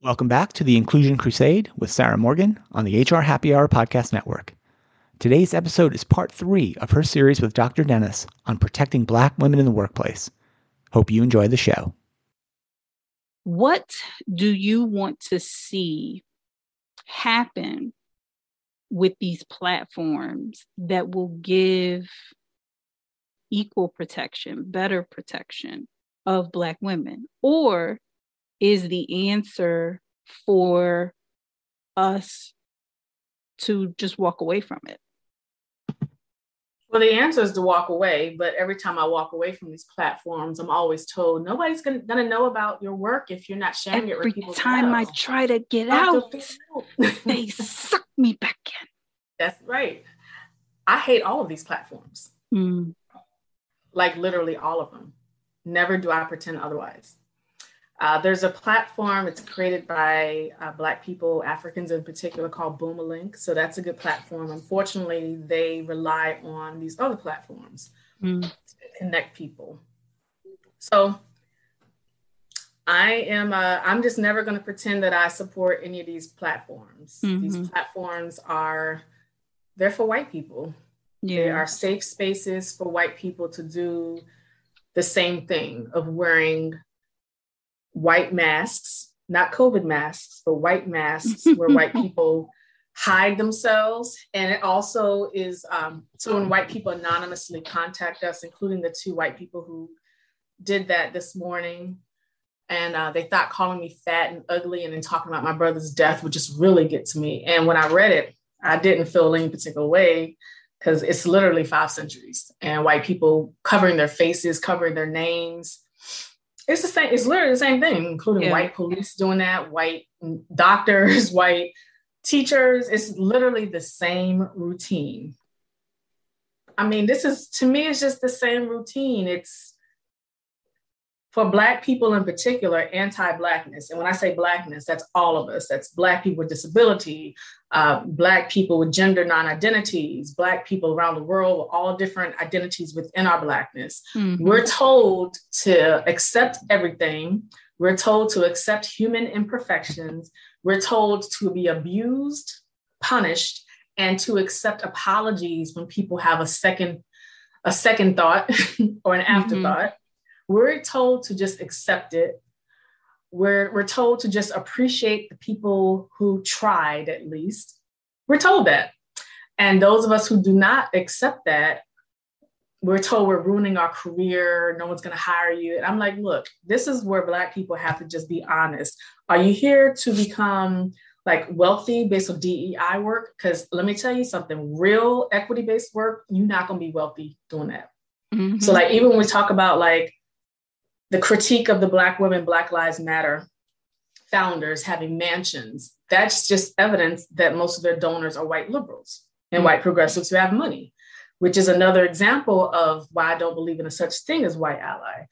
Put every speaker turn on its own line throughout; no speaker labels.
Welcome back to the Inclusion Crusade with Sarah Morgan on the HR Happy Hour Podcast Network. Today's episode is part three of her series with Dr. Dennis on protecting Black women in the workplace. Hope you enjoy the show.
What do you want to see happen with these platforms that will give equal protection, better protection of Black women? Or is the answer for us to just walk away from it?
Well, the answer is to walk away. But every time I walk away from these platforms, I'm always told nobody's gonna, gonna know about your work if you're not sharing
every
it with people.
Every time I try to get out, they suck me back in.
That's right. I hate all of these platforms. Mm. Like literally all of them. Never do I pretend otherwise. Uh, there's a platform, it's created by uh, Black people, Africans in particular, called Boomerlink. So that's a good platform. Unfortunately, they rely on these other platforms mm. to connect people. So I am, uh, I'm just never going to pretend that I support any of these platforms. Mm-hmm. These platforms are, they're for white people. Yeah. They are safe spaces for white people to do the same thing of wearing white masks, not COVID masks, but white masks where white people hide themselves. And it also is um, so when white people anonymously contact us, including the two white people who did that this morning. And uh, they thought calling me fat and ugly and then talking about my brother's death would just really get to me. And when I read it, I didn't feel any particular way because it's literally five centuries and white people covering their faces, covering their names, it's the same. It's literally the same thing, including yeah. white police doing that, white doctors, white teachers. It's literally the same routine. I mean, this is to me, it's just the same routine. It's for Black people in particular, anti Blackness. And when I say Blackness, that's all of us. That's Black people with disability, uh, Black people with gender non identities, Black people around the world with all different identities within our Blackness. Mm-hmm. We're told to accept everything. We're told to accept human imperfections. We're told to be abused, punished, and to accept apologies when people have a second a second thought or an mm-hmm. afterthought. Mm-hmm we're told to just accept it. We're, we're told to just appreciate the people who tried at least. We're told that. And those of us who do not accept that, we're told we're ruining our career, no one's gonna hire you. And I'm like, look, this is where Black people have to just be honest. Are you here to become like wealthy based on DEI work? Because let me tell you something real equity based work, you're not gonna be wealthy doing that. Mm-hmm. So, like, even when we talk about like the critique of the Black women, Black Lives Matter founders having mansions, that's just evidence that most of their donors are white liberals and mm-hmm. white progressives who have money, which is another example of why I don't believe in a such thing as white ally.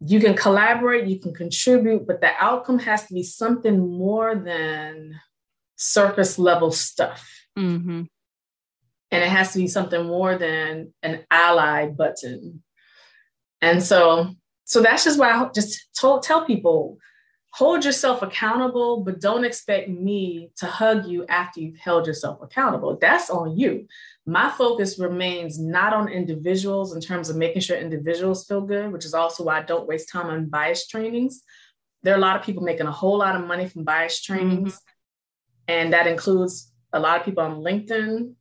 You can collaborate, you can contribute, but the outcome has to be something more than surface level stuff. Mm-hmm. And it has to be something more than an ally button and so, so that's just why I just told, tell people hold yourself accountable, but don't expect me to hug you after you've held yourself accountable. That's on you. My focus remains not on individuals in terms of making sure individuals feel good, which is also why I don't waste time on bias trainings. There are a lot of people making a whole lot of money from bias trainings, mm-hmm. and that includes a lot of people on LinkedIn.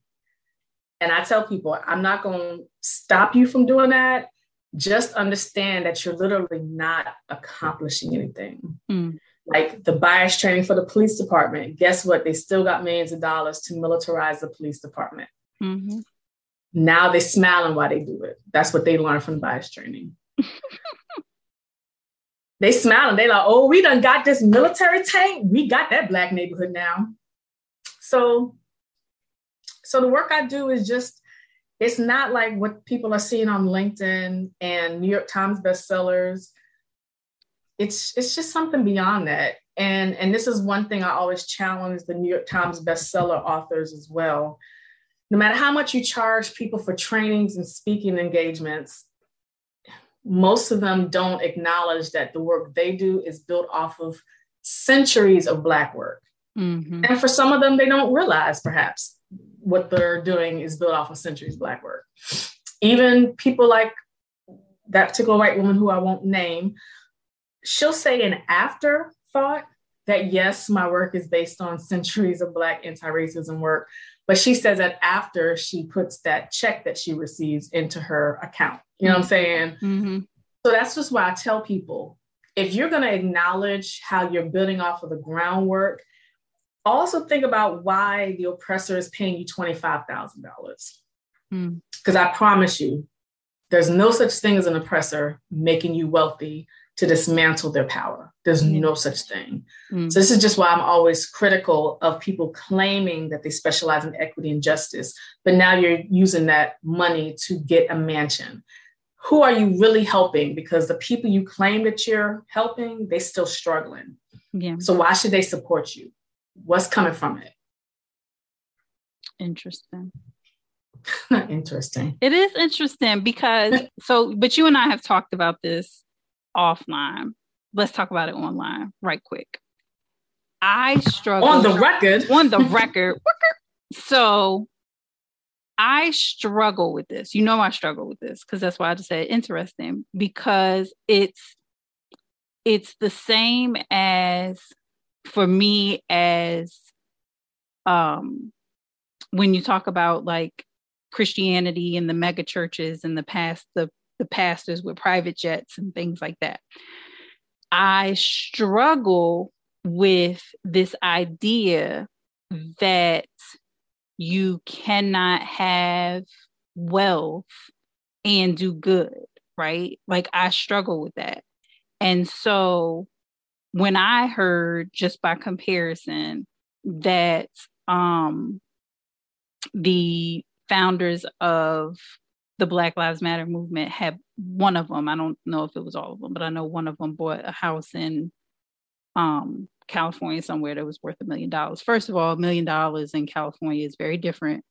And I tell people, I'm not going to stop you from doing that just understand that you're literally not accomplishing anything. Mm. Like the bias training for the police department, guess what? They still got millions of dollars to militarize the police department. Mm-hmm. Now they're smiling while they do it. That's what they learned from the bias training. they smiling. They like, oh, we done got this military tank. We got that black neighborhood now. So, so the work I do is just it's not like what people are seeing on LinkedIn and New York Times bestsellers. It's it's just something beyond that. And and this is one thing I always challenge the New York Times bestseller authors as well. No matter how much you charge people for trainings and speaking engagements, most of them don't acknowledge that the work they do is built off of centuries of Black work. Mm-hmm. And for some of them, they don't realize perhaps what they're doing is built off of centuries of Black work. Even people like that particular white woman who I won't name, she'll say an afterthought that yes, my work is based on centuries of Black anti racism work. But she says that after she puts that check that she receives into her account. You know what I'm saying? Mm-hmm. So that's just why I tell people if you're going to acknowledge how you're building off of the groundwork, also think about why the oppressor is paying you $25,000. Because mm. I promise you, there's no such thing as an oppressor making you wealthy to dismantle their power. There's mm. no such thing. Mm. So, this is just why I'm always critical of people claiming that they specialize in equity and justice, but now you're using that money to get a mansion who are you really helping? Because the people you claim that you're helping, they're still struggling. Yeah. So why should they support you? What's coming from it?
Interesting.
interesting.
It is interesting because so, but you and I have talked about this offline. Let's talk about it online right quick. I struggle
on the record.
On the record. so I struggle with this. You know, I struggle with this because that's why I just said interesting because it's it's the same as for me as um when you talk about like Christianity and the mega churches and the past the the pastors with private jets and things like that. I struggle with this idea that you cannot have wealth and do good, right? Like I struggle with that. And so when I heard just by comparison that um the founders of the Black Lives Matter movement had one of them, I don't know if it was all of them, but I know one of them bought a house in um California somewhere that was worth a million dollars. First of all, a million dollars in California is very different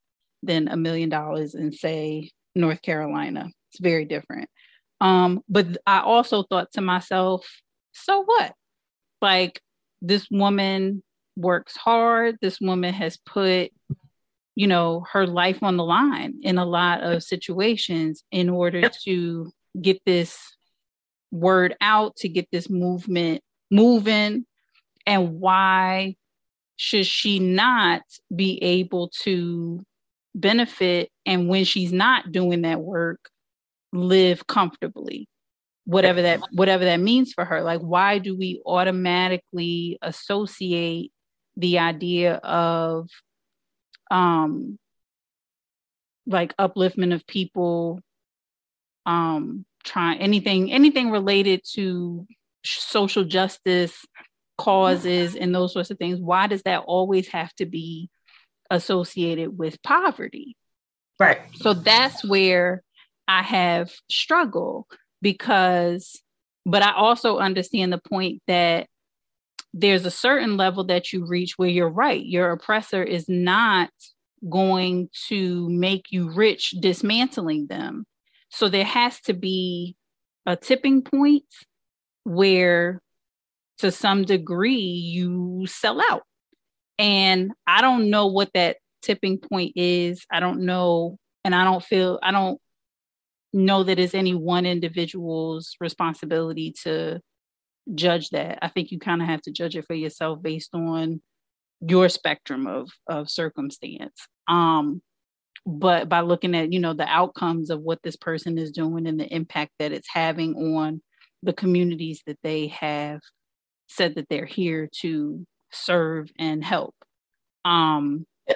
than a million dollars in, say, North Carolina. It's very different. Um, but I also thought to myself, so what? Like, this woman works hard. This woman has put, you know, her life on the line in a lot of situations in order to get this word out, to get this movement moving. And why should she not be able to benefit and when she's not doing that work live comfortably whatever that whatever that means for her. Like why do we automatically associate the idea of um like upliftment of people um trying anything anything related to social justice causes and those sorts of things why does that always have to be associated with poverty?
Right.
So that's where i have struggled because but i also understand the point that there's a certain level that you reach where you're right your oppressor is not going to make you rich dismantling them so there has to be a tipping point where to some degree you sell out. And I don't know what that tipping point is. I don't know. And I don't feel, I don't know that it's any one individual's responsibility to judge that. I think you kind of have to judge it for yourself based on your spectrum of of circumstance. Um, but by looking at you know the outcomes of what this person is doing and the impact that it's having on the communities that they have said that they're here to serve and help. Um, yeah.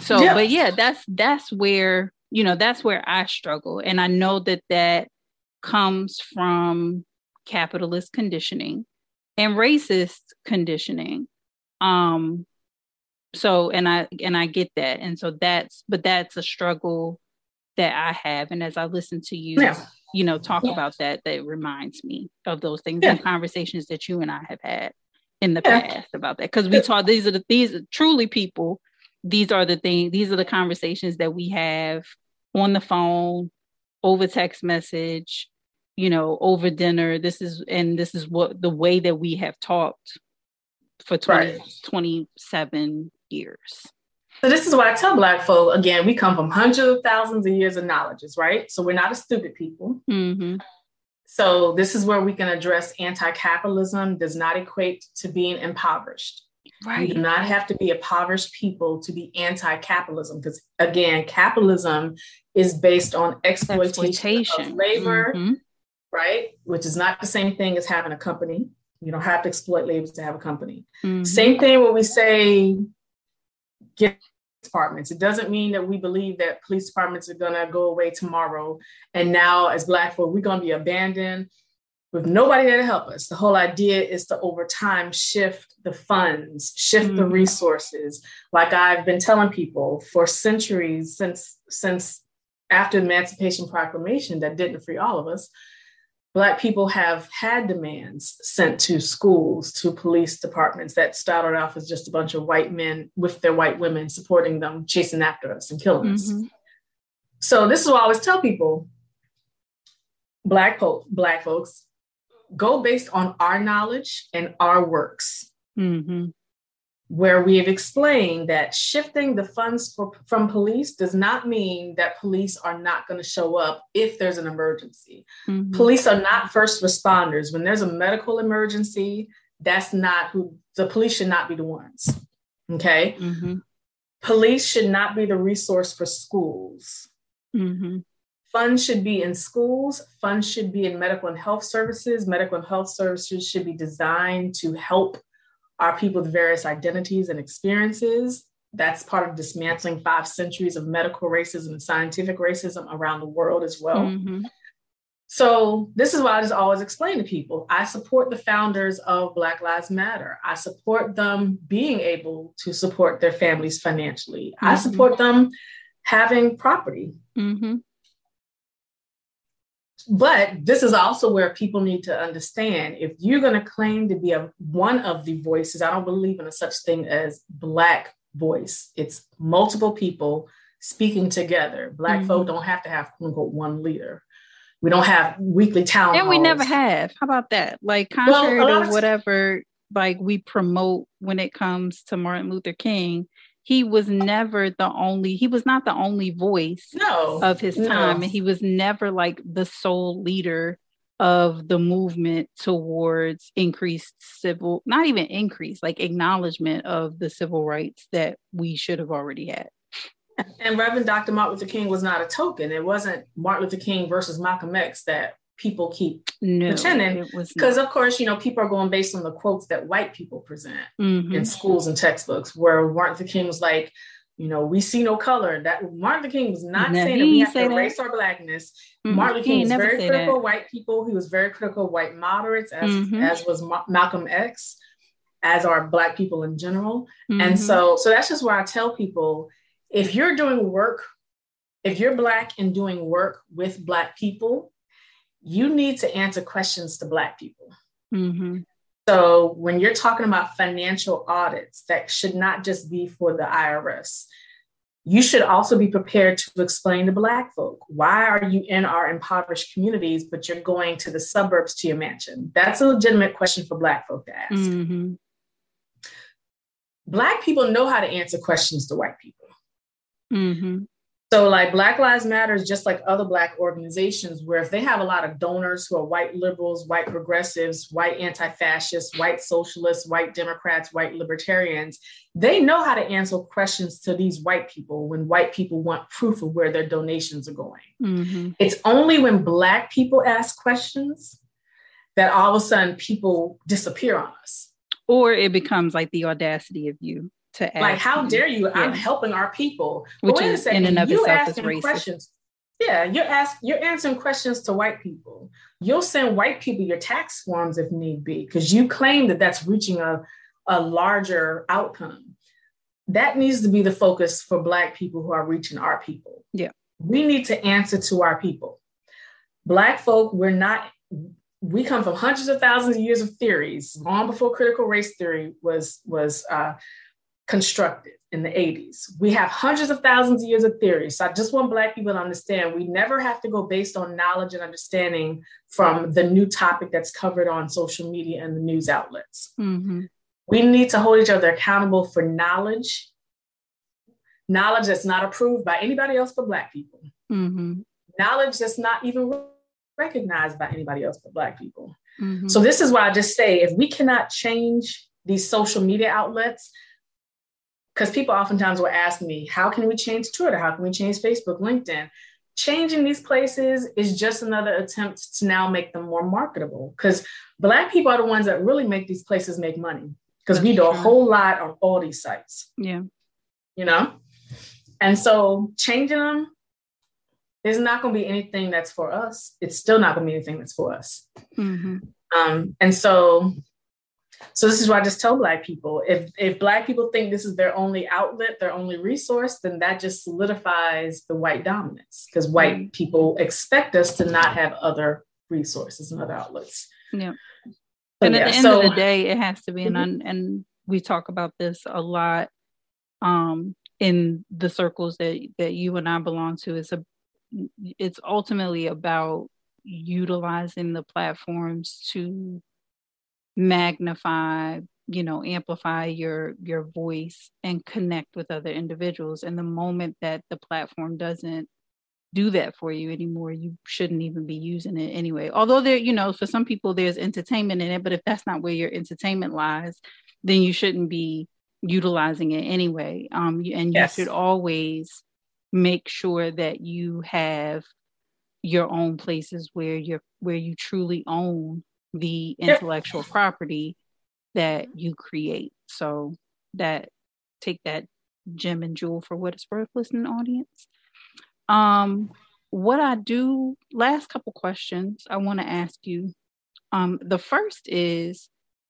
So, yeah. but yeah, that's that's where you know that's where I struggle, and I know that that comes from capitalist conditioning and racist conditioning. Um, so and I and I get that, and so that's but that's a struggle that I have, and as I listen to you. Yeah you know, talk yeah. about that, that reminds me of those things yeah. and conversations that you and I have had in the past about that. Because we talk, these are the these are truly people, these are the things, these are the conversations that we have on the phone, over text message, you know, over dinner. This is and this is what the way that we have talked for 20, right. 27 years.
So this is why I tell Black folk again, we come from hundreds of thousands of years of knowledges, right? So we're not a stupid people. Mm-hmm. So this is where we can address anti-capitalism does not equate to being impoverished. Right. You do not have to be impoverished people to be anti-capitalism because again, capitalism is based on exploitation, exploitation. of labor, mm-hmm. right? Which is not the same thing as having a company. You don't have to exploit labor to have a company. Mm-hmm. Same thing when we say get departments. It doesn't mean that we believe that police departments are going to go away tomorrow. And now, as Black folk, we're going to be abandoned with nobody there to help us. The whole idea is to, over time, shift the funds, shift mm-hmm. the resources. Like I've been telling people for centuries since since after the Emancipation Proclamation that didn't free all of us, Black people have had demands sent to schools, to police departments that started off as just a bunch of white men with their white women supporting them, chasing after us and killing mm-hmm. us. So this is what I always tell people: Black folk, Black folks, go based on our knowledge and our works. Mm-hmm where we have explained that shifting the funds for, from police does not mean that police are not going to show up if there's an emergency. Mm-hmm. Police are not first responders. When there's a medical emergency, that's not who the police should not be the ones. Okay. Mm-hmm. Police should not be the resource for schools. Funds should be in schools. Funds should be in medical and health services. Medical and health services should be designed to help our people with various identities and experiences. That's part of dismantling five centuries of medical racism and scientific racism around the world as well. Mm-hmm. So, this is what I just always explain to people. I support the founders of Black Lives Matter. I support them being able to support their families financially. Mm-hmm. I support them having property. Mm-hmm. But this is also where people need to understand if you're going to claim to be a one of the voices, I don't believe in a such thing as black voice. It's multiple people speaking together. Black mm-hmm. folk don't have to have quote unquote one leader. We don't have weekly town.
And we never have. How about that? Like contrary well, to whatever like we promote when it comes to Martin Luther King, he was never the only he was not the only voice
no,
of his time no. and he was never like the sole leader of the movement towards increased civil not even increase like acknowledgement of the civil rights that we should have already had.
And reverend dr martin luther king was not a token. It wasn't martin luther king versus malcolm x that people keep no, pretending because of course you know people are going based on the quotes that white people present mm-hmm. in schools and textbooks where martin luther king was like you know we see no color that martin luther king was not saying that we have to erase our blackness mm-hmm. martin luther king was very critical that. white people he was very critical of white moderates as, mm-hmm. as was Ma- malcolm x as are black people in general and mm-hmm. so so that's just where i tell people if you're doing work if you're black and doing work with black people you need to answer questions to Black people. Mm-hmm. So when you're talking about financial audits, that should not just be for the IRS. You should also be prepared to explain to Black folk why are you in our impoverished communities, but you're going to the suburbs to your mansion. That's a legitimate question for Black folk to ask. Mm-hmm. Black people know how to answer questions to white people. Mm-hmm. So, like Black Lives Matter is just like other Black organizations, where if they have a lot of donors who are white liberals, white progressives, white anti fascists, white socialists, white Democrats, white libertarians, they know how to answer questions to these white people when white people want proof of where their donations are going. Mm-hmm. It's only when Black people ask questions that all of a sudden people disappear on us.
Or it becomes like the audacity of you to ask.
Like, how dare you? Yeah. I'm helping our people.
Which is second, in and of itself is racist.
Questions. Yeah, you're asking, you're answering questions to white people. You'll send white people your tax forms if need be, because you claim that that's reaching a, a larger outcome. That needs to be the focus for Black people who are reaching our people.
Yeah.
We need to answer to our people. Black folk, we're not, we come from hundreds of thousands of years of theories, long before critical race theory was, was uh, constructed in the 80s. We have hundreds of thousands of years of theory. So I just want Black people to understand we never have to go based on knowledge and understanding from the new topic that's covered on social media and the news outlets. Mm-hmm. We need to hold each other accountable for knowledge, knowledge that's not approved by anybody else but Black people, mm-hmm. knowledge that's not even recognized by anybody else but Black people. Mm-hmm. So, this is why I just say if we cannot change these social media outlets, because people oftentimes will ask me, how can we change Twitter? How can we change Facebook, LinkedIn? Changing these places is just another attempt to now make them more marketable because Black people are the ones that really make these places make money because we do a whole lot on all these sites.
Yeah.
You know? And so changing them is not going to be anything that's for us. It's still not going to be anything that's for us. Mm-hmm. Um, and so so this is why I just tell Black people if if Black people think this is their only outlet, their only resource, then that just solidifies the white dominance because white mm. people expect us to not have other resources and other outlets.
Yeah. So, and at yeah, the end so, of the day, it has to be, mm-hmm. and and we talk about this a lot um, in the circles that that you and I belong to. It's a it's ultimately about utilizing the platforms to magnify you know amplify your your voice and connect with other individuals. And the moment that the platform doesn't do that for you anymore you shouldn't even be using it anyway. Although there you know for some people there's entertainment in it but if that's not where your entertainment lies then you shouldn't be utilizing it anyway. Um and yes. you should always make sure that you have your own places where you're where you truly own the intellectual property that you create. So that take that gem and jewel for what it's worth, listening audience. Um, what I do, last couple questions I want to ask you. Um, the first is,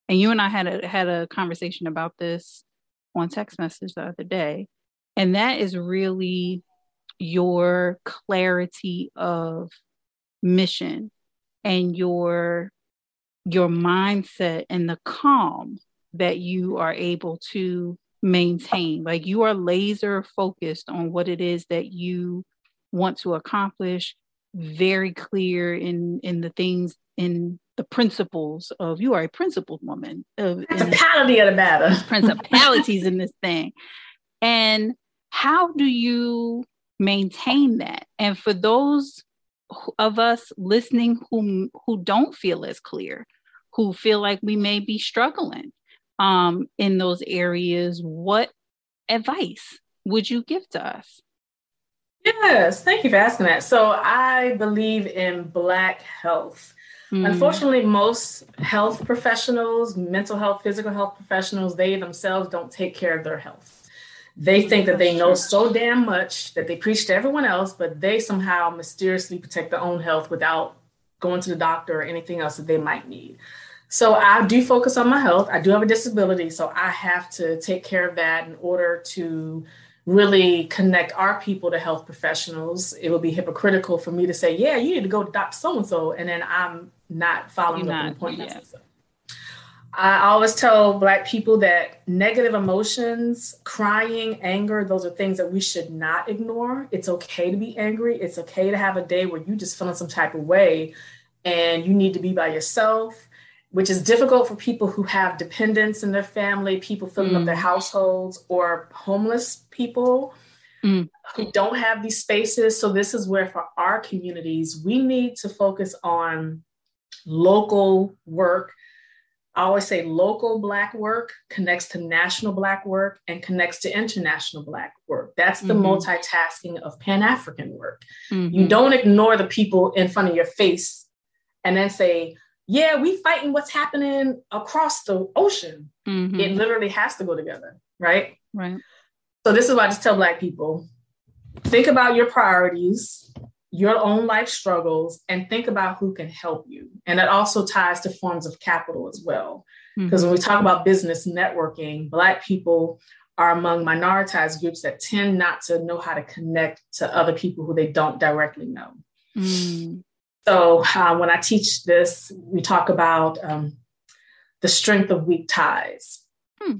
and you and I had a had a conversation about this on text message the other day, and that is really your clarity of mission and your your mindset and the calm that you are able to maintain. Like you are laser focused on what it is that you want to accomplish, very clear in in the things in the principles of you are a principled woman.
Of, Principality of the matter.
principalities in this thing. And how do you maintain that? And for those of us listening who who don't feel as clear, who feel like we may be struggling um, in those areas, what advice would you give to us?
Yes, thank you for asking that. So I believe in Black health. Mm. Unfortunately, most health professionals, mental health, physical health professionals, they themselves don't take care of their health. They think that they know so damn much that they preach to everyone else, but they somehow mysteriously protect their own health without going to the doctor or anything else that they might need. So I do focus on my health. I do have a disability, so I have to take care of that in order to really connect our people to health professionals. It would be hypocritical for me to say, "Yeah, you need to go to Doctor So and So," and then I'm not following You're up not, appointments. Yeah. I always tell Black people that negative emotions, crying, anger, those are things that we should not ignore. It's okay to be angry. It's okay to have a day where you just feeling some type of way and you need to be by yourself which is difficult for people who have dependents in their family, people filling mm. up their mm. households, or homeless people mm. who don't have these spaces. So, this is where, for our communities, we need to focus on local work. I always say local Black work connects to national Black work and connects to international Black work. That's the mm-hmm. multitasking of Pan African work. Mm-hmm. You don't ignore the people in front of your face and then say, yeah, we fighting what's happening across the ocean. Mm-hmm. It literally has to go together, right?
Right.
So this is why I just tell Black people: think about your priorities, your own life struggles, and think about who can help you. And that also ties to forms of capital as well. Because mm-hmm. when we talk about business networking, Black people are among minoritized groups that tend not to know how to connect to other people who they don't directly know. Mm. So uh, when I teach this, we talk about um, the strength of weak ties. Hmm.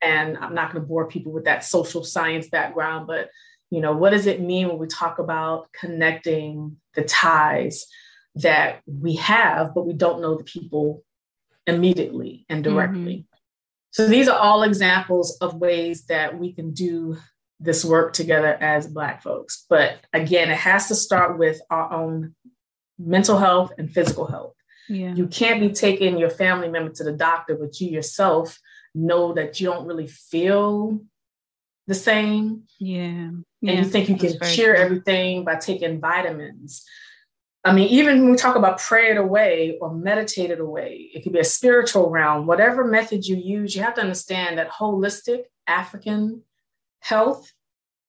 And I'm not going to bore people with that social science background, but you know, what does it mean when we talk about connecting the ties that we have, but we don't know the people immediately and directly? Mm-hmm. So these are all examples of ways that we can do this work together as Black folks. But again, it has to start with our own mental health and physical health. Yeah. You can't be taking your family member to the doctor, but you yourself know that you don't really feel the same.
Yeah.
yeah. And you think you can cure everything by taking vitamins. I mean, even when we talk about pray it away or meditate it away, it could be a spiritual realm, whatever method you use, you have to understand that holistic African health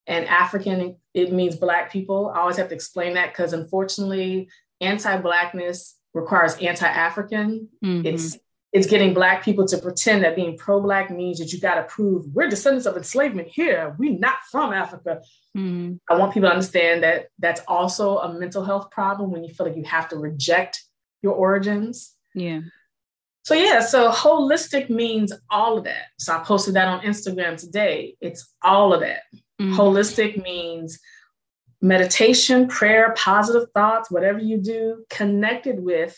and African, it means Black people. I always have to explain that because unfortunately, anti Blackness requires anti African. Mm-hmm. It's it's getting black people to pretend that being pro-black means that you got to prove we're descendants of enslavement here we're not from africa mm. i want people to understand that that's also a mental health problem when you feel like you have to reject your origins
yeah
so yeah so holistic means all of that so i posted that on instagram today it's all of that mm. holistic means meditation prayer positive thoughts whatever you do connected with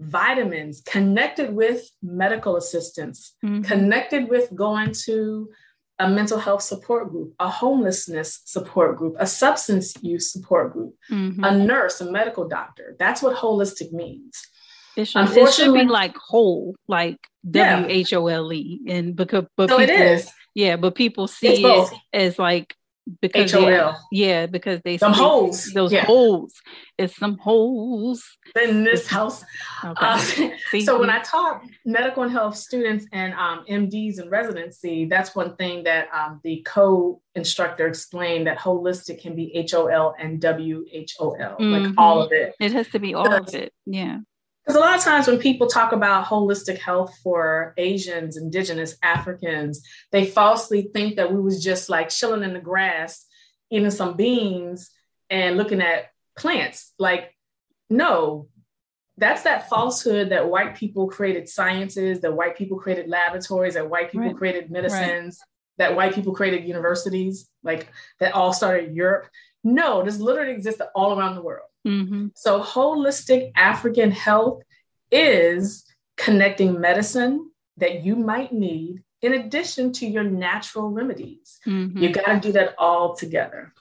vitamins, connected with medical assistance, mm-hmm. connected with going to a mental health support group, a homelessness support group, a substance use support group, mm-hmm. a nurse, a medical doctor. That's what holistic means.
It should, it should be like whole, like W H O L E, and because but so people, yeah, but people see it as like because H-O-L. yeah, because they
some holes.
Those yeah. holes. It's some holes
in this house. Okay. Uh, so when I taught medical and health students and um, MDs in residency, that's one thing that um, the co-instructor explained that holistic can be H O L and W H O L, mm-hmm. like all of it.
It has to be all of it. Yeah.
Because a lot of times when people talk about holistic health for Asians, Indigenous, Africans, they falsely think that we was just like chilling in the grass, eating some beans and looking at plants. Like, no, that's that falsehood that white people created sciences, that white people created laboratories, that white people right. created medicines, right. that white people created universities, like that all started in Europe. No, this literally exists all around the world. Mm-hmm. So, holistic African health is connecting medicine that you might need in addition to your natural remedies. Mm-hmm. You got to do that all together.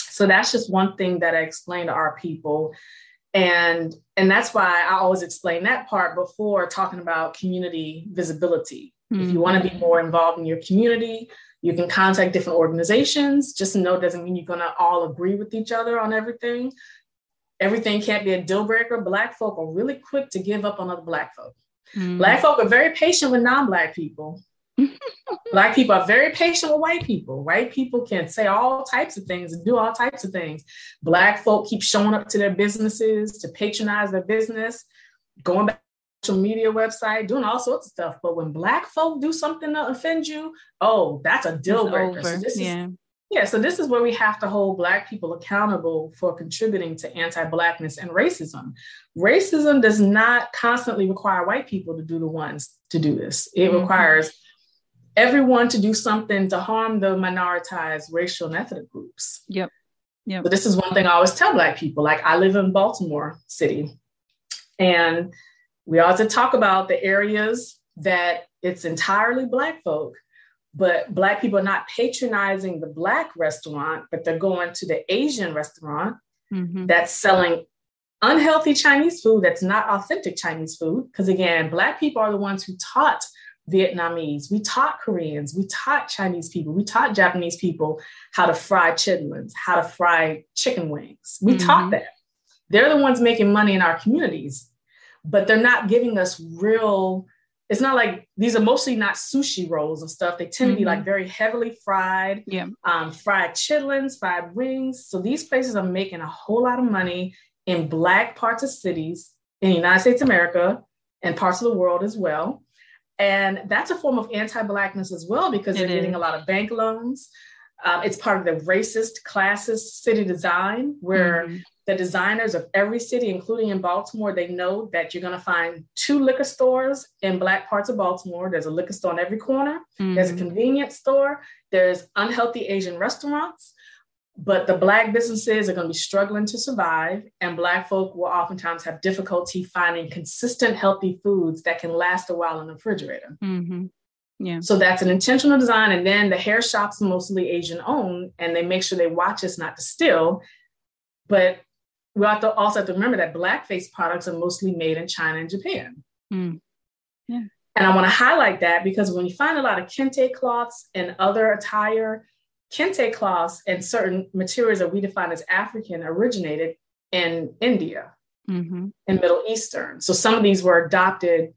So, that's just one thing that I explain to our people. And, and that's why I always explain that part before talking about community visibility. Mm-hmm. If you want to be more involved in your community, you can contact different organizations. Just know it doesn't mean you're going to all agree with each other on everything, everything can't be a deal breaker. Black folk are really quick to give up on other Black folk. Mm. Black folk are very patient with non Black people. black people are very patient with white people. White people can say all types of things and do all types of things. Black folk keep showing up to their businesses to patronize their business, going back to social media website, doing all sorts of stuff. But when black folk do something to offend you, oh, that's a deal breaker. So this yeah. is yeah, so this is where we have to hold Black people accountable for contributing to anti Blackness and racism. Racism does not constantly require white people to do the ones to do this, it mm-hmm. requires everyone to do something to harm the minoritized racial and ethnic groups.
Yep. Yep.
So this is one thing I always tell Black people. Like I live in Baltimore City, and we also talk about the areas that it's entirely Black folk but black people are not patronizing the black restaurant but they're going to the asian restaurant mm-hmm. that's selling unhealthy chinese food that's not authentic chinese food because again black people are the ones who taught vietnamese we taught koreans we taught chinese people we taught japanese people how to fry chitlins how to fry chicken wings we mm-hmm. taught that they're the ones making money in our communities but they're not giving us real it's not like these are mostly not sushi rolls and stuff. They tend mm-hmm. to be like mm-hmm. very heavily fried,
yeah.
um, fried chitlins, fried wings. So these places are making a whole lot of money in black parts of cities in the United States of America and parts of the world as well. And that's a form of anti-blackness as well because it they're is. getting a lot of bank loans. Um, it's part of the racist, classist city design where mm-hmm the designers of every city, including in Baltimore, they know that you're going to find two liquor stores in black parts of Baltimore. There's a liquor store on every corner. Mm-hmm. There's a mm-hmm. convenience store. There's unhealthy Asian restaurants. But the black businesses are going to be struggling to survive, and black folk will oftentimes have difficulty finding consistent, healthy foods that can last a while in the refrigerator. Mm-hmm.
Yeah.
So that's an intentional design. And then the hair shops mostly Asian owned and they make sure they watch us not to steal. But we also have to remember that blackface products are mostly made in China and Japan.
Mm. Yeah.
And I want to highlight that because when you find a lot of kente cloths and other attire, kente cloths and certain materials that we define as African originated in India
mm-hmm.
and Middle Eastern. So some of these were adopted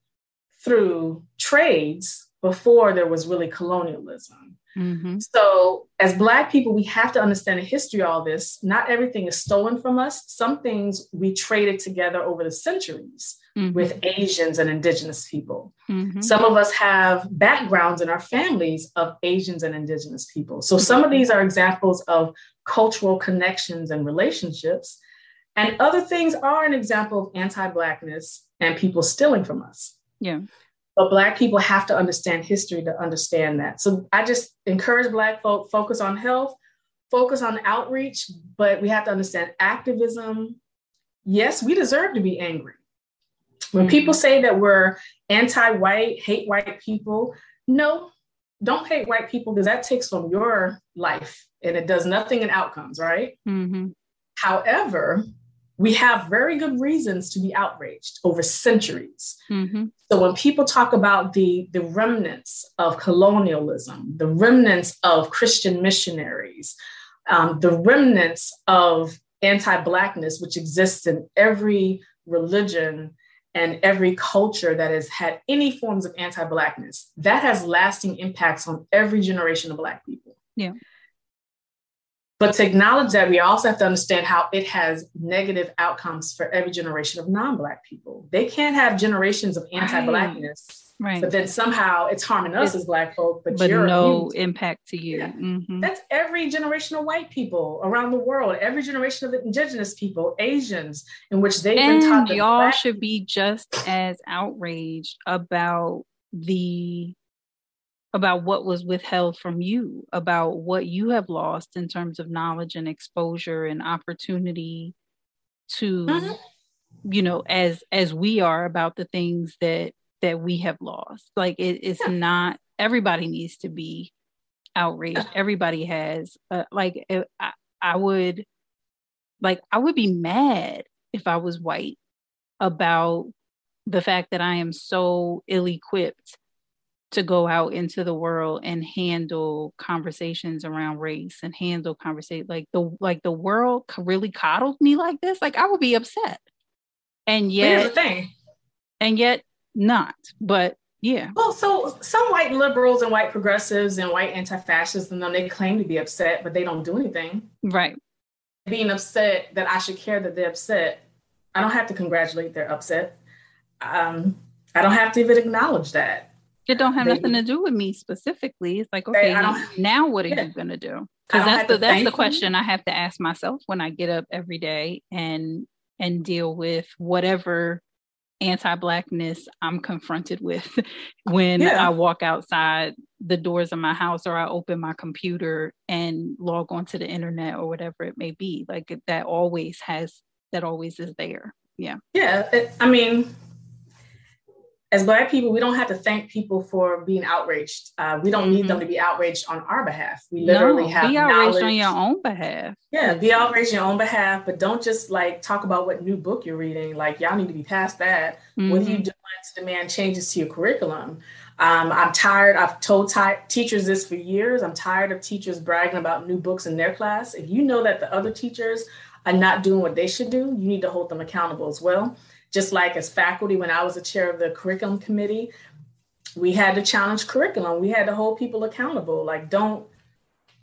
through trades before there was really colonialism.
Mm-hmm.
So, as Black people, we have to understand the history of all this. Not everything is stolen from us. Some things we traded together over the centuries mm-hmm. with Asians and Indigenous people.
Mm-hmm.
Some of us have backgrounds in our families of Asians and Indigenous people. So, some of these are examples of cultural connections and relationships. And other things are an example of anti Blackness and people stealing from us.
Yeah.
But Black people have to understand history to understand that. So I just encourage Black folk focus on health, focus on outreach, but we have to understand activism. Yes, we deserve to be angry. When mm-hmm. people say that we're anti white, hate white people, no, don't hate white people because that takes from your life and it does nothing in outcomes, right?
Mm-hmm.
However, we have very good reasons to be outraged over centuries.
Mm-hmm.
So when people talk about the, the remnants of colonialism, the remnants of Christian missionaries, um, the remnants of anti-blackness, which exists in every religion and every culture that has had any forms of anti-blackness, that has lasting impacts on every generation of black people.
Yeah.
But to acknowledge that, we also have to understand how it has negative outcomes for every generation of non Black people. They can't have generations of anti Blackness,
right.
but then somehow it's harming us as Black folk, but,
but no impact to you.
Yeah.
Mm-hmm.
That's every generation of white people around the world, every generation of indigenous people, Asians, in which they've
and
been taught.
y'all
black-
should be just as outraged about the about what was withheld from you, about what you have lost in terms of knowledge and exposure and opportunity to
Mhm.
you know as as we are about the things that that we have lost like it, it's
Yeah.
not everybody needs to be outraged everybody has uh, like uh, I, I would like i would be mad if i was white about the fact that i am so ill-equipped to go out into the world and handle conversations around race and handle conversation like the like the world really coddled me like this like i would be upset and yet
thing.
and yet not but yeah
Well, so some white liberals and white progressives and white anti-fascists, and then they claim to be upset, but they don't do anything.
right
being upset that I should care that they're upset. I don't have to congratulate their upset. Um, I don't have to even acknowledge that.
It don't have
They-
nothing to do with me specifically it's like okay now what are
Yeah.
you gonna do because that's the that's the
you.
question i have to ask myself when i get up every day and and deal with whatever anti-blackness i'm confronted with when
Yeah.
i walk outside the doors of my house or i open my computer and log onto the internet or whatever it may be like that always has that always is there yeah
Yeah, it, I mean, as Black people, we don't have to thank people for being outraged. Uh, we don't need them to be outraged on our behalf. We literally
no,
have
be outraged on your own behalf
Yeah, be outraged on your own behalf, but don't just like talk about what new book you're reading. Like y'all need to be past that. What are you
Mhm.
doing to demand changes to your curriculum? Um, I'm tired. I've told ti- teachers this for years. I'm tired of teachers bragging about new books in their class. If you know that the other teachers are not doing what they should do, you need to hold them accountable as well. Just like as faculty, when I was a chair of the curriculum committee, we had to challenge curriculum. We had to hold people accountable. Like don't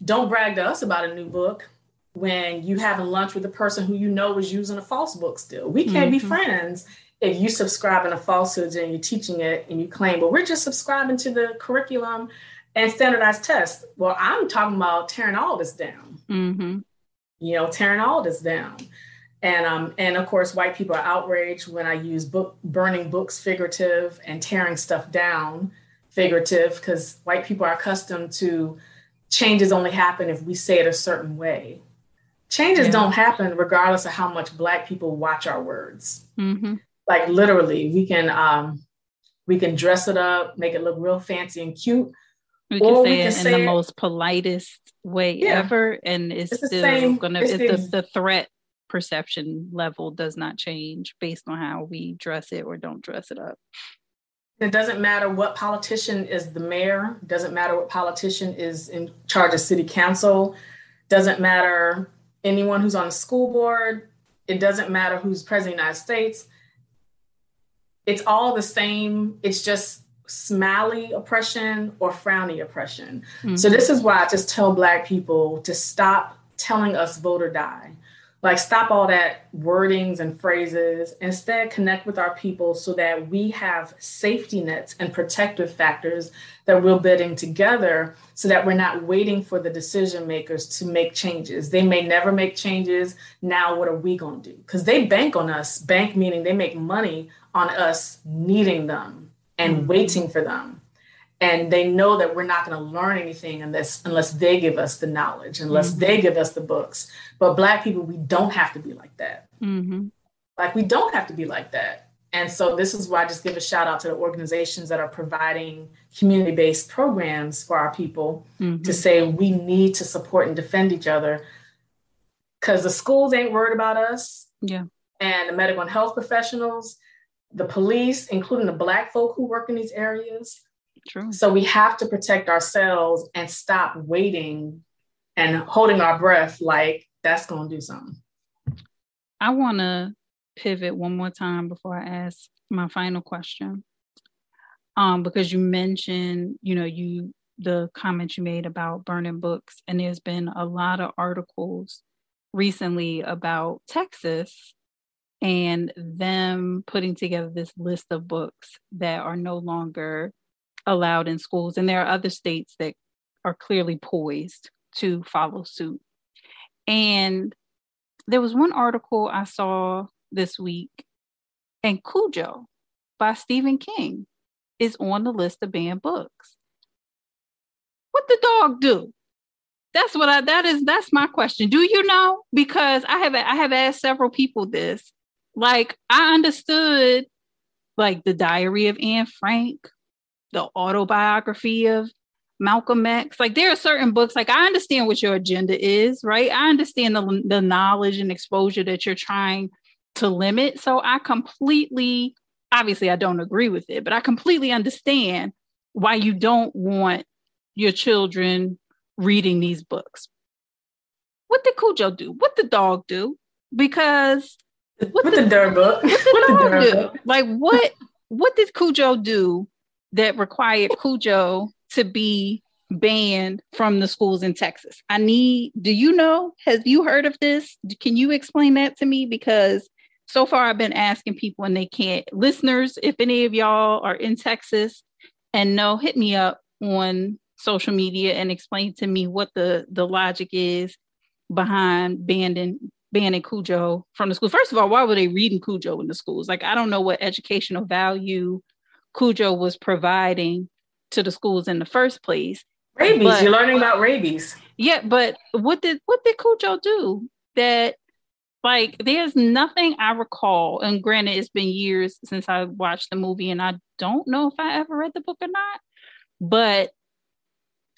don't brag to us about a new book when you having lunch with a person who you know is using a false book still. We can't be
Mhm.
friends if you subscribing to falsehoods and you're teaching it and you claim, well, we're just subscribing to the curriculum and standardized tests. Well, I'm talking about tearing all this down,
hmm
you know, tearing all this down. And um, and of course, white people are outraged when I use book burning books figurative and tearing stuff down figurative, because white people are accustomed to changes only happen if we say it a certain way. Changes
Yeah.
don't happen regardless of how much black people watch our words
hmm
like literally we can um We can dress it up, make it look real fancy and cute.
We can say we can it say in the it, most politest way yeah. ever, and it's, it's still gonna. It's, it's the, the threat perception level does not change based on how we dress it or don't dress it up.
It doesn't matter what politician is the mayor, doesn't matter what politician is in charge of city council, doesn't matter anyone who's on the school board, it doesn't matter who's president of the United States. It's all the same. It's just smiley oppression or frowny oppression. Mm-hmm. So this is why I just tell black people to stop telling us vote or die. Like, stop all that wordings and phrases. Instead, connect with our people so that we have safety nets and protective factors that we're building together so that we're not waiting for the decision makers to make changes. They may never make changes. Now, what are we going to do? Because they bank on us, bank meaning they make money on us needing them and mm-hmm. waiting for them and they know that we're not going to learn anything unless unless they give us the knowledge unless mm-hmm. they give us the books but black people we don't have to be like that mm-hmm. like we don't have to be like that and so this is why i just give a shout out to the organizations that are providing community-based programs for our people mm-hmm. to say we need to support and defend each other because the schools ain't worried about us
yeah
and the medical and health professionals the police including the black folk who work in these areas
True.
So we have to protect ourselves and stop waiting and holding our breath like that's going to do something.
I want to pivot one more time before I ask my final question. Um, because you mentioned, you know, you the comment you made about burning books, and there's been a lot of articles recently about Texas and them putting together this list of books that are no longer allowed in schools. And there are other states that are clearly poised to follow suit. And there was one article I saw this week, and Cujo by Stephen King is on the list of banned books. What the dog do? That's what I that is that's my question. Do you know? Because I have I have asked several people this. Like I understood like the diary of Anne Frank the autobiography of Malcolm X. Like there are certain books, like I understand what your agenda is, right? I understand the, the knowledge and exposure that you're trying to limit. So I completely, obviously, I don't agree with it, but I completely understand why you don't want your children reading these books. What did Cujo do? What the dog do? Because
what, what the, the dog book? What the
what dog the do? Book? Like what? What did Cujo do that required Cujo to be banned from the schools in Texas. I need, do you know, have you heard of this? Can you explain that to me? Because so far I've been asking people and they can't. Listeners, if any of y'all are in Texas and know, hit me up on social media and explain to me what the, the logic is behind banning banning Cujo from the school. First of all, why were they reading Cujo in the schools? Like I don't know what educational value Cujo was providing to the schools in the first place.
Rabies, but, you're learning about rabies.
Yeah, but what did what did Cujo do that like there's nothing I recall, and granted it's been years since I watched the movie and I don't know if I ever read the book or not, but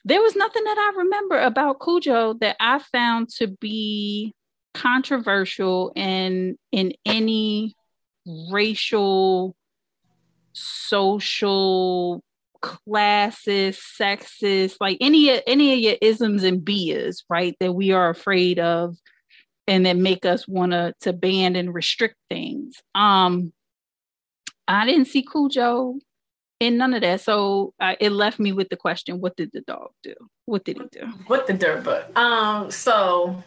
there was nothing that I remember about Cujo that I found to be controversial in in any racial social classes, sexist, like any any of your isms and bias, right? That we are afraid of and that make us want to to ban and restrict things. Um I didn't see Cujo in none of that. So uh, it left me with the question, what did the dog do? What did he do?
What the dirt book? Um, so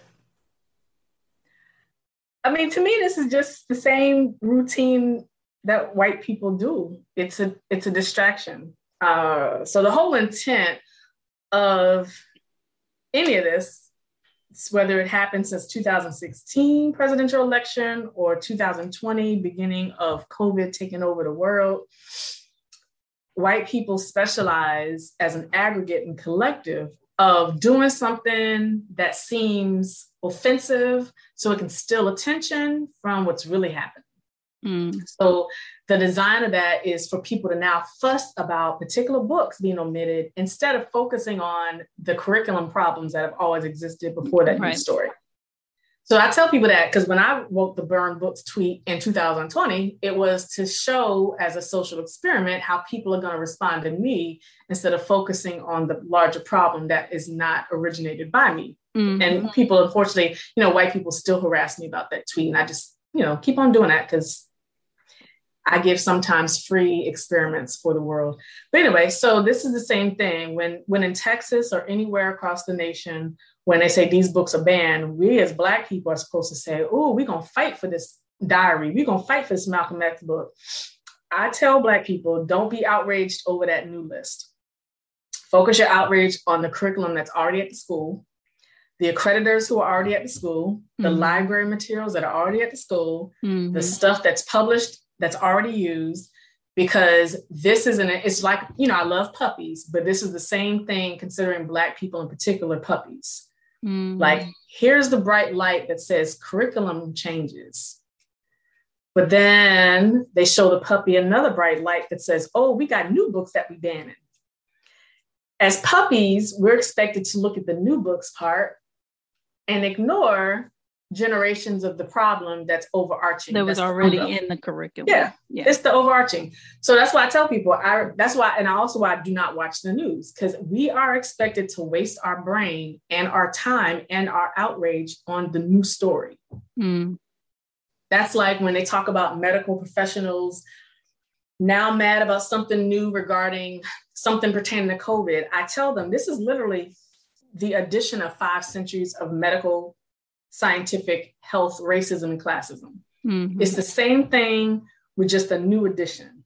I mean, to me, this is just the same routine that white people do. It's a it's a distraction. Uh, so the whole intent of any of this, whether it happened since 2016 presidential election or 2020 beginning of COVID taking over the world, white people specialize as an aggregate and collective of doing something that seems offensive so it can steal attention from what's really happening. Mm. So the design of that is for people to now fuss about particular books being omitted instead of focusing on the curriculum problems that have always existed before that right. story. So I tell people that because when I wrote the Burn Books tweet in 2020, it was to show as a social experiment how people are going to respond to me instead of focusing on the larger problem that is not originated by me. Mm-hmm. And people, unfortunately, you know, white people still harass me about that tweet. And I just, you know, keep on doing that because I give sometimes free experiments for the world. But anyway, so this is the same thing when when in Texas or anywhere across the nation, when they say these books are banned, we as Black people are supposed to say, "Oh, we're gonna fight for this diary. We're gonna fight for this Malcolm X book." I tell Black people, don't be outraged over that new list. Focus your outrage on the curriculum that's already at the school, the accreditors who are already at the school, mm-hmm. the library materials that are already at the school, mm-hmm. the stuff that's published that's already used, because this isn't it's like you know i love puppies but this is the same thing considering black people in particular puppies. Mm. like here's the bright light that says curriculum changes. But then they show the puppy another bright light that says oh we got new books that we banning. As puppies we're expected to look at the new books part and ignore generations of the problem that's overarching.
That was already in the curriculum.
Yeah, yeah, it's the overarching. So that's why I tell people. I that's why, and I also why I do not watch the news because we are expected to waste our brain and our time and our outrage on the new story. Mm. That's like when they talk about medical professionals now mad about something new regarding something pertaining to COVID. I tell them this is literally the addition of five centuries of medical scientific health, racism, and classism. Mm-hmm. It's the same thing with just a new edition.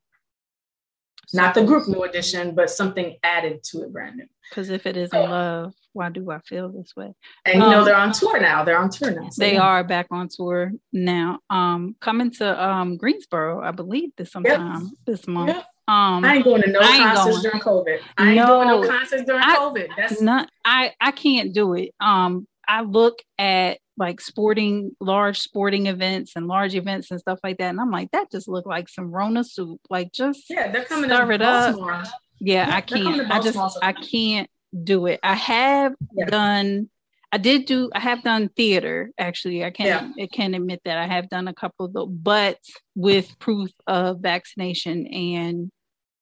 Not the group new addition, but something added to it brand new.
Because if it isn't love, why do I feel this way?
And you know um, they're on tour now. They're on tour now.
So they yeah. are back on tour now. Um, coming to um Greensboro, I believe this sometime yep. this month. Yep.
Um, I ain't going to no concerts going. during COVID. I ain't no, doing no concerts during I, COVID. That's
not. I I can't do it. Um, I look at like sporting large sporting events and large events and stuff like that. And i'm like that just looked like some rona soup. Like just
yeah they're coming stir it Baltimore. up
yeah i can't. i just i can't do it. I have yeah. done i did do i have done theater actually. I can't yeah. i can't admit that. I have done a couple of those but with proof of vaccination and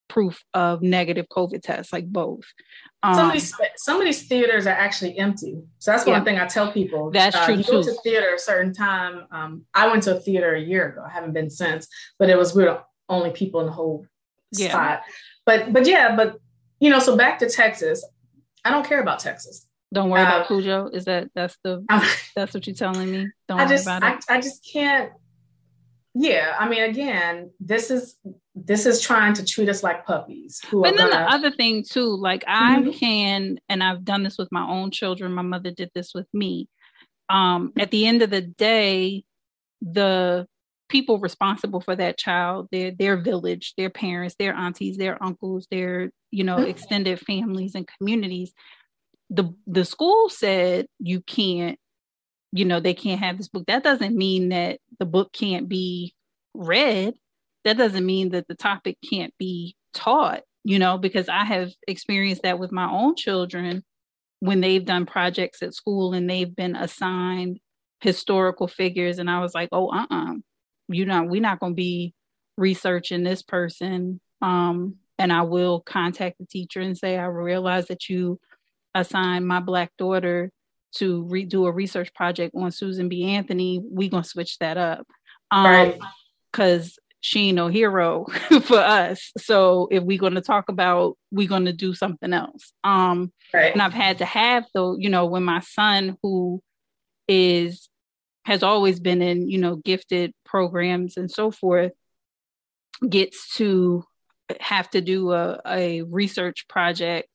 proof of negative COVID tests, like both.
Um, some, of these, some of these theaters are actually empty. So that's one yeah, thing I tell people.
That's uh, true.
You
too.
go to theater a certain time. Um, I went to a theater a year ago. I haven't been since, but it was we were the only people in the whole yeah. spot. But but yeah, but you know, so back to Texas. I don't care about Texas.
Don't worry uh, about Cujo. Is that that's the that's what you're telling me? Don't
I just,
worry about
I, it. I just can't. Yeah, I mean, again, this is this is trying to treat us like puppies.
Who but then gonna... the other thing too, like mm-hmm. I can, and I've done this with my own children. My mother did this with me. Um, at the end of the day, the people responsible for that child, their their village, their parents, their aunties, their uncles, their you know mm-hmm. extended families and communities. The the school said you can't, you know, they can't have this book. That doesn't mean that the book can't be read that doesn't mean that the topic can't be taught, you know, because I have experienced that with my own children when they've done projects at school and they've been assigned historical figures. And I was like, oh, uh uh-uh. uh, you know, we're not going to be researching this person. Um, and I will contact the teacher and say, I realize that you assigned my Black daughter to redo a research project on Susan B. Anthony. We're going to switch that up. Um, right because she ain't no hero for us. So if we're going to talk about, we're going to do something else. Um, right. And I've had to have though, you know, when my son who is has always been in, you know, gifted programs and so forth, gets to have to do a, a research project,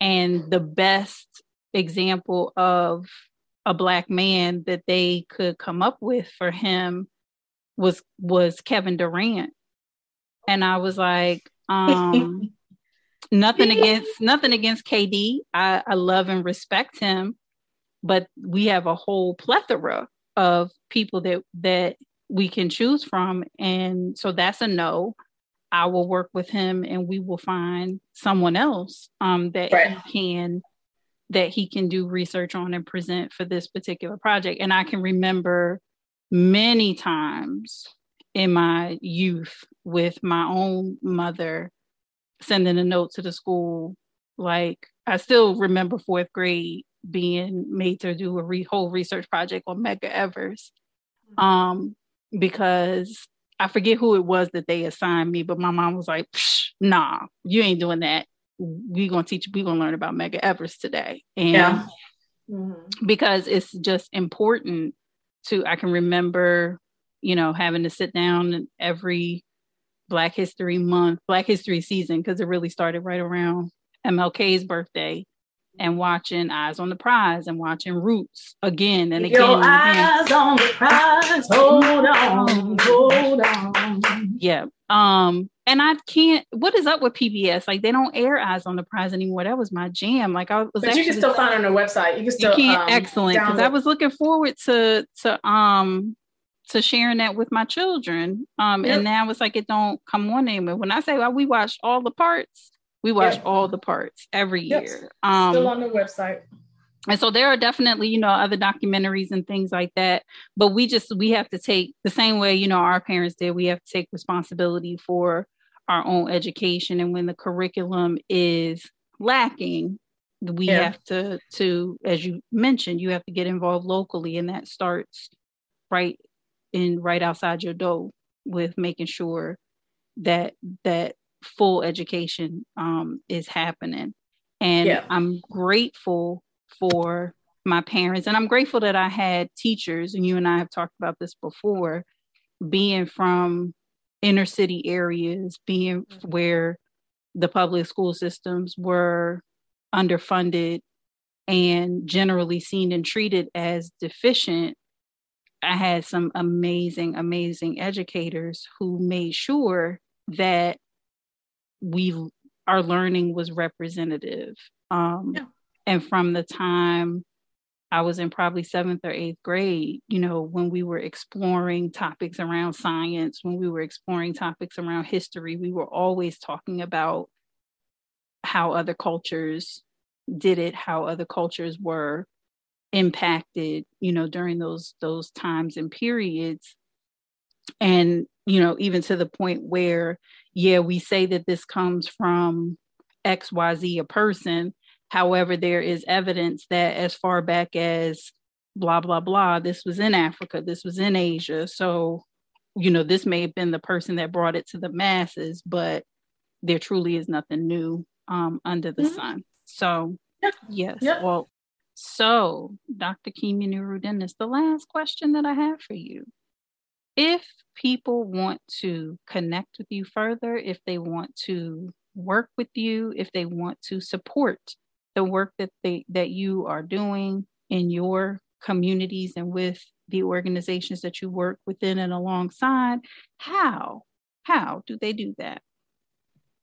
and the best example of a black man that they could come up with for him was was Kevin Durant. And I was like, um, nothing against nothing against KD. I, I love and respect him, but we have a whole plethora of people that that we can choose from. And so that's a no. I will work with him and we will find someone else um, that right. he can that he can do research on and present for this particular project. And I can remember many times in my youth with my own mother sending a note to the school. Like I still remember fourth grade being made to do a re- whole research project on Medgar Evers. Um, because I forget who it was that they assigned me, but my mom was like, "Nah, you ain't doing that. We gonna teach. We gonna learn about Medgar Evers today." And yeah. mm-hmm. because it's just important to. I can remember, you know, having to sit down every Black History Month, Black History season, because it really started right around MLK's birthday, and watching Eyes on the Prize and watching Roots again and again. Your and eyes again. on the prize, hold on, hold on. Yeah. Um, and I can't. What is up with PBS? Like they don't air Eyes on the Prize anymore. That was my jam. Like I was.
But you can still find it on their website. You can still.
You can um, excellent because I was looking forward to to um to sharing that with my children. Um, yep. and now it's like it don't come on anymore. When I say well, we watched all the parts, we watch yeah. all the parts every yep. year.
Um, Still on the website.
And so there are definitely, you know, other documentaries and things like that. But we just we have to take the same way, you know, our parents did. We have to take responsibility for our own education. And when the curriculum is lacking, we yeah. have to to as you mentioned, you have to get involved locally, and that starts right in right outside your door with making sure that that full education um, is happening. And yeah. I'm grateful for my parents, and I'm grateful that I had teachers, and you and I have talked about this before, being from inner city areas, being where the public school systems were underfunded and generally seen and treated as deficient. I had some amazing, amazing educators who made sure that we our learning was representative. Um, yeah. And from the time I was in probably seventh or eighth grade, you know, when we were exploring topics around science, when we were exploring topics around history, we were always talking about how other cultures did it, how other cultures were impacted, you know, during those those times and periods. And, you know, even to the point where yeah, we say that this comes from XYZ, a person. However, there is evidence that as far back as blah, blah, blah, this was in Africa, this was in Asia. So, you know, this may have been the person that brought it to the masses, but there truly is nothing new um, under the mm-hmm. sun. So, yes. Yep. Well, so Dr. Kimya Nuru Dennis, the last question that I have for you if people want to connect with you further, if they want to work with you, if they want to support the work that they that you are doing in your communities and with the organizations that you work within and alongside, how how do they do that?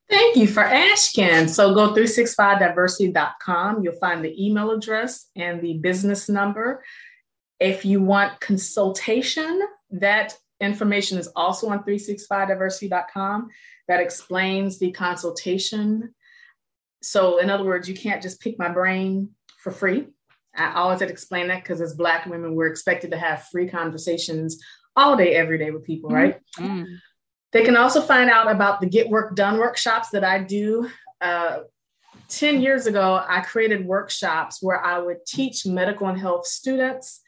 Thank you for asking. So go 365diversity.com. You'll find the email address and the business number. If you want consultation, that information is also on 365diversity.com that explains the consultation. So, in other words, you can't just pick my brain for free. I always had to explain that because as Black women, we're expected to have free conversations all day, every day with people, right? Mm-hmm. They can also find out about the Get Work Done workshops that I do. Uh, 10 years ago, I created workshops where I would teach medical and health students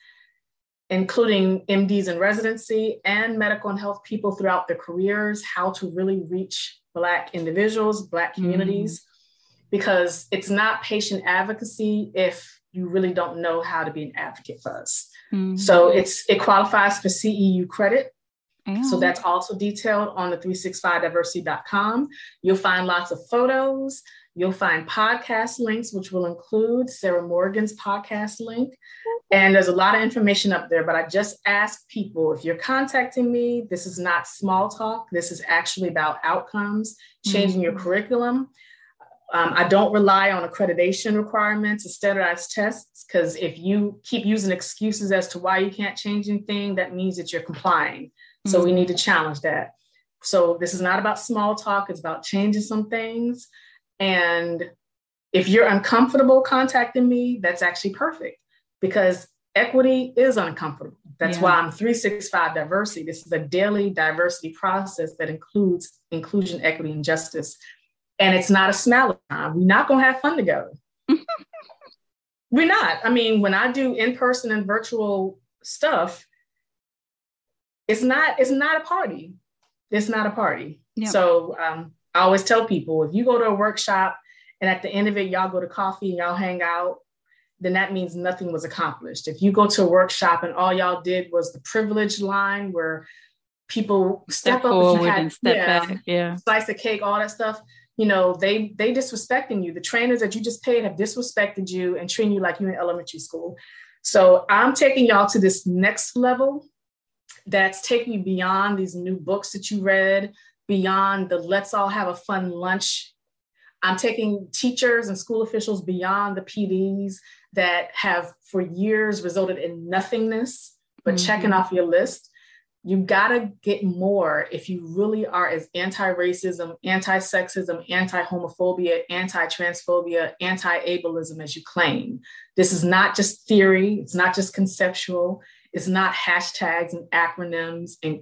including MDs in residency and medical and health people throughout their careers, how to really reach Black individuals, Black mm-hmm. communities, mm. Because it's not patient advocacy if you really don't know how to be an advocate for us. Mm. So it's it qualifies for CEU credit. So that's also detailed on the 365diversity.com. You'll find lots of photos. You'll find podcast links, which will include Sarah Morgan's podcast link. And there's a lot of information up there, but I just ask people if you're contacting me, this is not small talk. This is actually about outcomes, changing mm-hmm. your curriculum. Um, I don't rely on accreditation requirements or standardized tests because if you keep using excuses as to why you can't change anything, that means that you're complying. So mm-hmm. we need to challenge that. So this is not about small talk, it's about changing some things. And if you're uncomfortable contacting me, that's actually perfect because equity is uncomfortable. That's yeah. why I'm 365 diversity. This is a daily diversity process that includes inclusion, equity, and justice. And it's not a smile time. We're not going to have fun together. We're not. I mean, when I do in person and virtual stuff, it's not it's not a party. It's not a party. So um, I always tell people if you go to a workshop and at the end of it y'all go to coffee and y'all hang out, then that means nothing was accomplished. If you go to a workshop and all y'all did was the privilege line where people step, step up and, had, step yeah, back, yeah, slice of cake, all that stuff. You know, they they disrespecting you. The trainers that you just paid have disrespected you and treating you like you in elementary school. So I'm taking y'all to this next level that's taking you beyond these new books that you read, beyond the let's all have a fun lunch. I'm taking teachers and school officials beyond the PDs that have for years resulted in nothingness, but mm-hmm. checking off your list. You gotta get more if you really are as anti racism, anti sexism, anti homophobia, anti transphobia, anti ableism as you claim. This is not just theory, it's not just conceptual, it's not hashtags and acronyms and,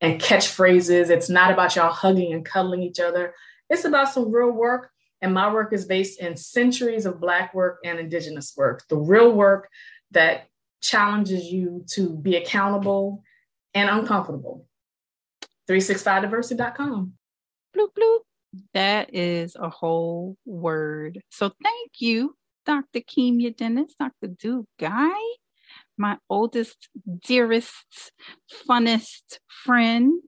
and catchphrases. It's not about y'all hugging and cuddling each other. It's about some real work and my work is based in centuries of Black work and Indigenous work, the real work that challenges you to be accountable and uncomfortable. 365diversity.com.
Bloop, bloop. That is a whole word. So thank you, Dr. Kimya Dennis, Dr. Duke Guy, my oldest, dearest, funnest friend.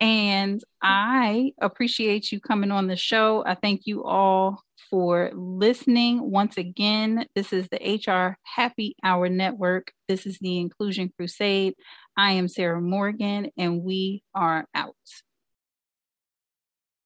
And I appreciate you coming on the show. I thank you all for listening. Once again, this is the HR Happy Hour Network. This is the Inclusion Crusade. I am Sarah Morgan, and we are out.